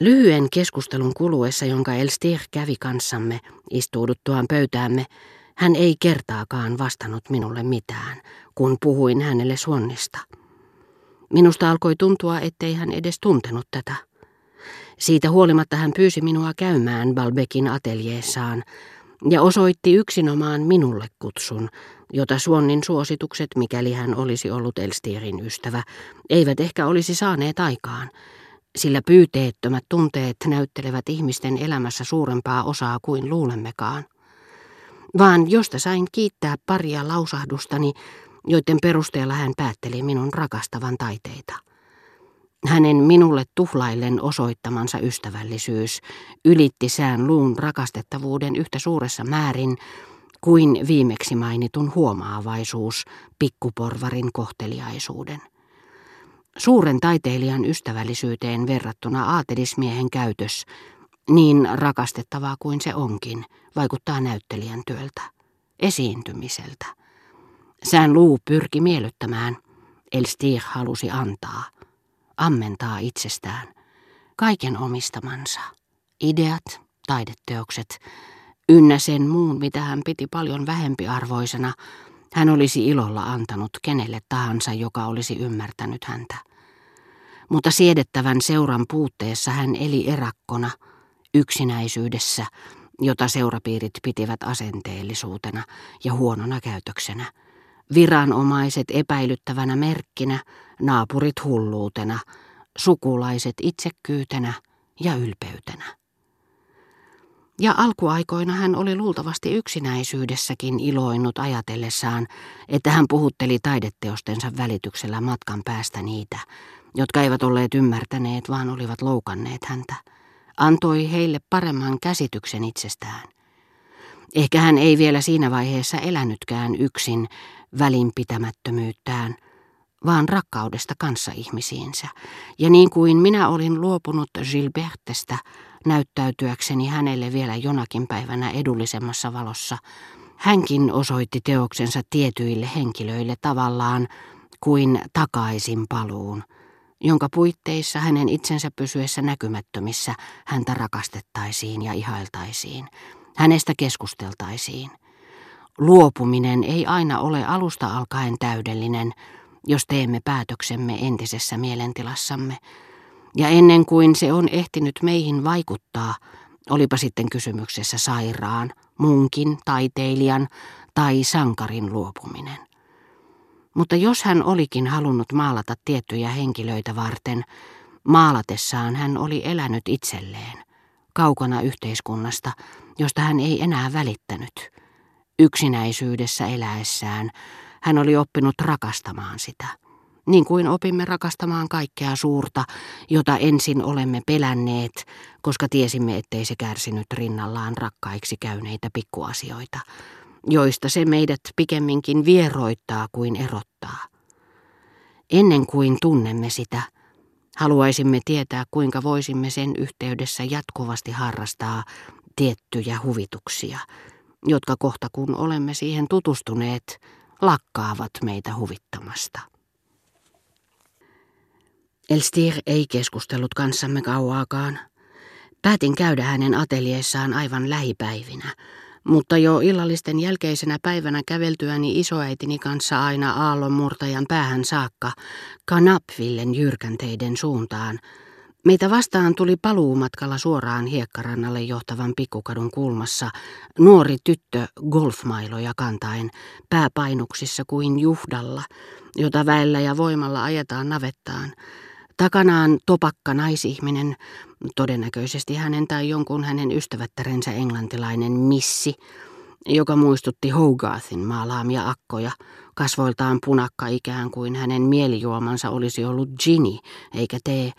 Lyhyen keskustelun kuluessa, jonka Elstir kävi kanssamme istuuduttuaan pöytäämme, hän ei kertaakaan vastannut minulle mitään, kun puhuin hänelle Suonnista. Minusta alkoi tuntua, ettei hän edes tuntenut tätä. Siitä huolimatta hän pyysi minua käymään Balbekin ateljeessaan ja osoitti yksinomaan minulle kutsun, jota Suonnin suositukset, mikäli hän olisi ollut Elstirin ystävä, eivät ehkä olisi saaneet aikaan, sillä pyyteettömät tunteet näyttelevät ihmisten elämässä suurempaa osaa kuin luulemmekaan. Vaan josta sain kiittää paria lausahdustani, joiden perusteella hän päätteli minun rakastavan taiteita. Hänen minulle tuhlaillen osoittamansa ystävällisyys ylitti sään luun rakastettavuuden yhtä suuressa määrin kuin viimeksi mainitun huomaavaisuus pikkuporvarin kohteliaisuuden. Suuren taiteilijan ystävällisyyteen verrattuna aatelismiehen käytös, niin rakastettavaa kuin se onkin, vaikuttaa näyttelijän työltä, esiintymiseltä. Sään luu pyrki miellyttämään, Elstir halusi antaa, ammentaa itsestään, kaiken omistamansa, ideat, taideteokset, ynnä sen muun, mitä hän piti paljon vähempiarvoisena, hän olisi ilolla antanut kenelle tahansa, joka olisi ymmärtänyt häntä. Mutta siedettävän seuran puutteessa hän eli erakkona, yksinäisyydessä, jota seurapiirit pitivät asenteellisuutena ja huonona käytöksenä. Viranomaiset epäilyttävänä merkkinä, naapurit hulluutena, sukulaiset itsekkyytenä ja ylpeytenä. Ja alkuaikoina hän oli luultavasti yksinäisyydessäkin iloinut ajatellessaan, että hän puhutteli taideteostensa välityksellä matkan päästä niitä, jotka eivät olleet ymmärtäneet, vaan olivat loukanneet häntä. Antoi heille paremman käsityksen itsestään. Ehkä hän ei vielä siinä vaiheessa elänytkään yksin välinpitämättömyyttään, vaan rakkaudesta kanssaihmisiinsä. Ja niin kuin minä olin luopunut Gilbertestä, näyttäytyäkseni hänelle vielä jonakin päivänä edullisemmassa valossa. Hänkin osoitti teoksensa tietyille henkilöille tavallaan kuin takaisin paluun, jonka puitteissa hänen itsensä pysyessä näkymättömissä häntä rakastettaisiin ja ihailtaisiin. Hänestä keskusteltaisiin. Luopuminen ei aina ole alusta alkaen täydellinen, jos teemme päätöksemme entisessä mielentilassamme, ja ennen kuin se on ehtinyt meihin vaikuttaa, olipa sitten kysymyksessä sairaan, munkin, taiteilijan tai sankarin luopuminen. Mutta jos hän olikin halunnut maalata tiettyjä henkilöitä varten, maalatessaan hän oli elänyt itselleen, kaukana yhteiskunnasta, josta hän ei enää välittänyt. Yksinäisyydessä eläessään hän oli oppinut rakastamaan sitä niin kuin opimme rakastamaan kaikkea suurta, jota ensin olemme pelänneet, koska tiesimme, ettei se kärsinyt rinnallaan rakkaiksi käyneitä pikkuasioita, joista se meidät pikemminkin vieroittaa kuin erottaa. Ennen kuin tunnemme sitä, haluaisimme tietää, kuinka voisimme sen yhteydessä jatkuvasti harrastaa tiettyjä huvituksia, jotka kohta kun olemme siihen tutustuneet, lakkaavat meitä huvittamasta. Elstir ei keskustellut kanssamme kauaakaan. Päätin käydä hänen ateljeessaan aivan lähipäivinä, mutta jo illallisten jälkeisenä päivänä käveltyäni isoäitini kanssa aina aallonmurtajan päähän saakka Kanapvillen jyrkänteiden suuntaan. Meitä vastaan tuli paluumatkalla suoraan hiekkarannalle johtavan pikkukadun kulmassa nuori tyttö golfmailoja kantaen, pääpainuksissa kuin juhdalla, jota väellä ja voimalla ajetaan navettaan. Takanaan topakka naisihminen, todennäköisesti hänen tai jonkun hänen ystävättärensä englantilainen missi, joka muistutti Hogarthin maalaamia akkoja, kasvoiltaan punakka ikään kuin hänen mielijuomansa olisi ollut gini eikä tee,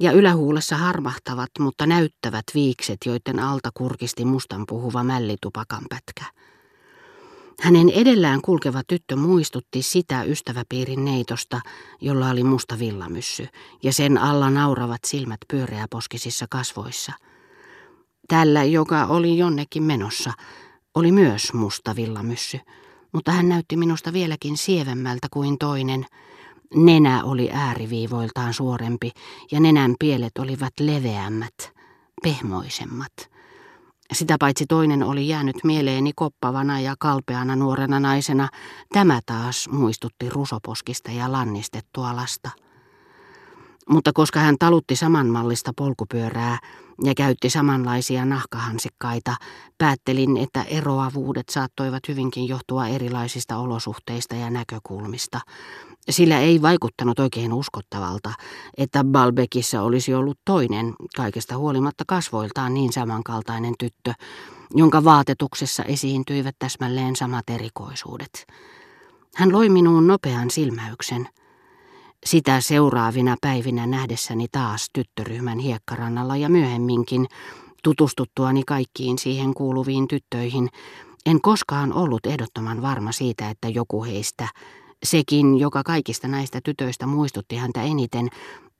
ja ylähuulessa harmahtavat, mutta näyttävät viikset, joiden alta kurkisti mustan puhuva mällitupakan pätkä. Hänen edellään kulkeva tyttö muistutti sitä ystäväpiirin neitosta, jolla oli musta villamyssy, ja sen alla nauravat silmät pyöreäposkisissa kasvoissa. Tällä, joka oli jonnekin menossa, oli myös musta villamyssy, mutta hän näytti minusta vieläkin sievemmältä kuin toinen, Nenä oli ääriviivoiltaan suorempi ja nenän pielet olivat leveämmät, pehmoisemmat. Sitä paitsi toinen oli jäänyt mieleeni koppavana ja kalpeana nuorena naisena, tämä taas muistutti rusoposkista ja lannistettua lasta. Mutta koska hän talutti samanmallista polkupyörää ja käytti samanlaisia nahkahansikkaita, päättelin, että eroavuudet saattoivat hyvinkin johtua erilaisista olosuhteista ja näkökulmista. Sillä ei vaikuttanut oikein uskottavalta, että Balbekissa olisi ollut toinen, kaikesta huolimatta kasvoiltaan niin samankaltainen tyttö, jonka vaatetuksessa esiintyivät täsmälleen samat erikoisuudet. Hän loi minuun nopean silmäyksen – sitä seuraavina päivinä nähdessäni taas tyttöryhmän hiekkarannalla ja myöhemminkin tutustuttuani kaikkiin siihen kuuluviin tyttöihin, en koskaan ollut ehdottoman varma siitä, että joku heistä, sekin, joka kaikista näistä tytöistä muistutti häntä eniten,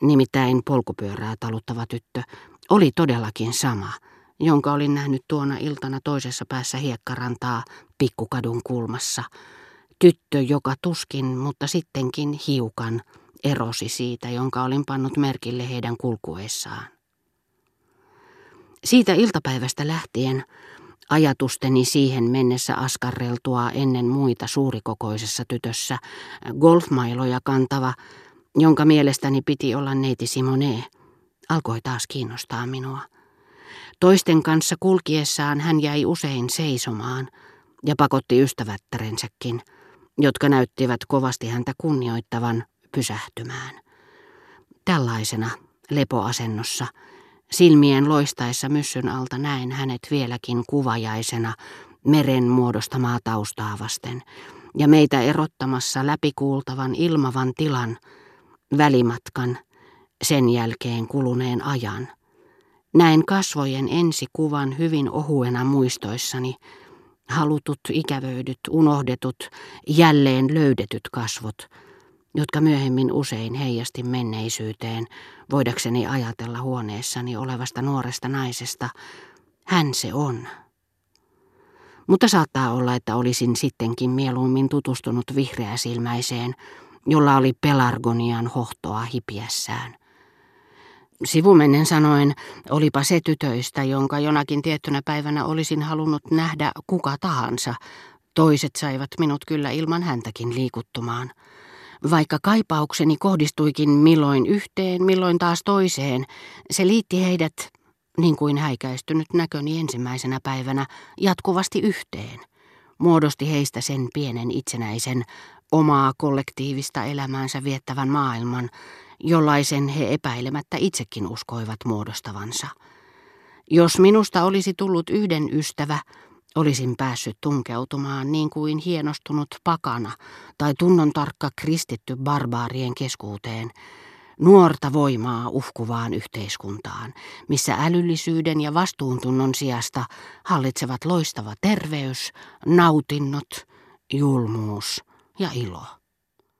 nimittäin polkupyörää taluttava tyttö, oli todellakin sama, jonka olin nähnyt tuona iltana toisessa päässä hiekkarantaa pikkukadun kulmassa. Tyttö, joka tuskin, mutta sittenkin hiukan erosi siitä, jonka olin pannut merkille heidän kulkuessaan. Siitä iltapäivästä lähtien ajatusteni siihen mennessä askarreltua ennen muita suurikokoisessa tytössä, golfmailoja kantava, jonka mielestäni piti olla neiti Simone, alkoi taas kiinnostaa minua. Toisten kanssa kulkiessaan hän jäi usein seisomaan ja pakotti ystävättärensäkin, jotka näyttivät kovasti häntä kunnioittavan pysähtymään. Tällaisena lepoasennossa, silmien loistaessa myssyn alta näen hänet vieläkin kuvajaisena meren muodostamaa taustaa vasten ja meitä erottamassa läpikuultavan ilmavan tilan, välimatkan, sen jälkeen kuluneen ajan. Näin kasvojen ensikuvan hyvin ohuena muistoissani, halutut, ikävöidyt, unohdetut, jälleen löydetyt kasvot – jotka myöhemmin usein heijasti menneisyyteen, voidakseni ajatella huoneessani olevasta nuoresta naisesta, hän se on. Mutta saattaa olla, että olisin sittenkin mieluummin tutustunut vihreäsilmäiseen, jolla oli pelargonian hohtoa hipiässään. Sivumennen sanoen, olipa se tytöistä, jonka jonakin tiettynä päivänä olisin halunnut nähdä kuka tahansa. Toiset saivat minut kyllä ilman häntäkin liikuttumaan. Vaikka kaipaukseni kohdistuikin milloin yhteen, milloin taas toiseen, se liitti heidät, niin kuin häikäistynyt näköni ensimmäisenä päivänä, jatkuvasti yhteen. Muodosti heistä sen pienen itsenäisen, omaa kollektiivista elämäänsä viettävän maailman, jollaisen he epäilemättä itsekin uskoivat muodostavansa. Jos minusta olisi tullut yhden ystävä, Olisin päässyt tunkeutumaan niin kuin hienostunut pakana tai tunnon tarkka kristitty barbaarien keskuuteen, nuorta voimaa uhkuvaan yhteiskuntaan, missä älyllisyyden ja vastuuntunnon sijasta hallitsevat loistava terveys, nautinnot, julmuus ja ilo.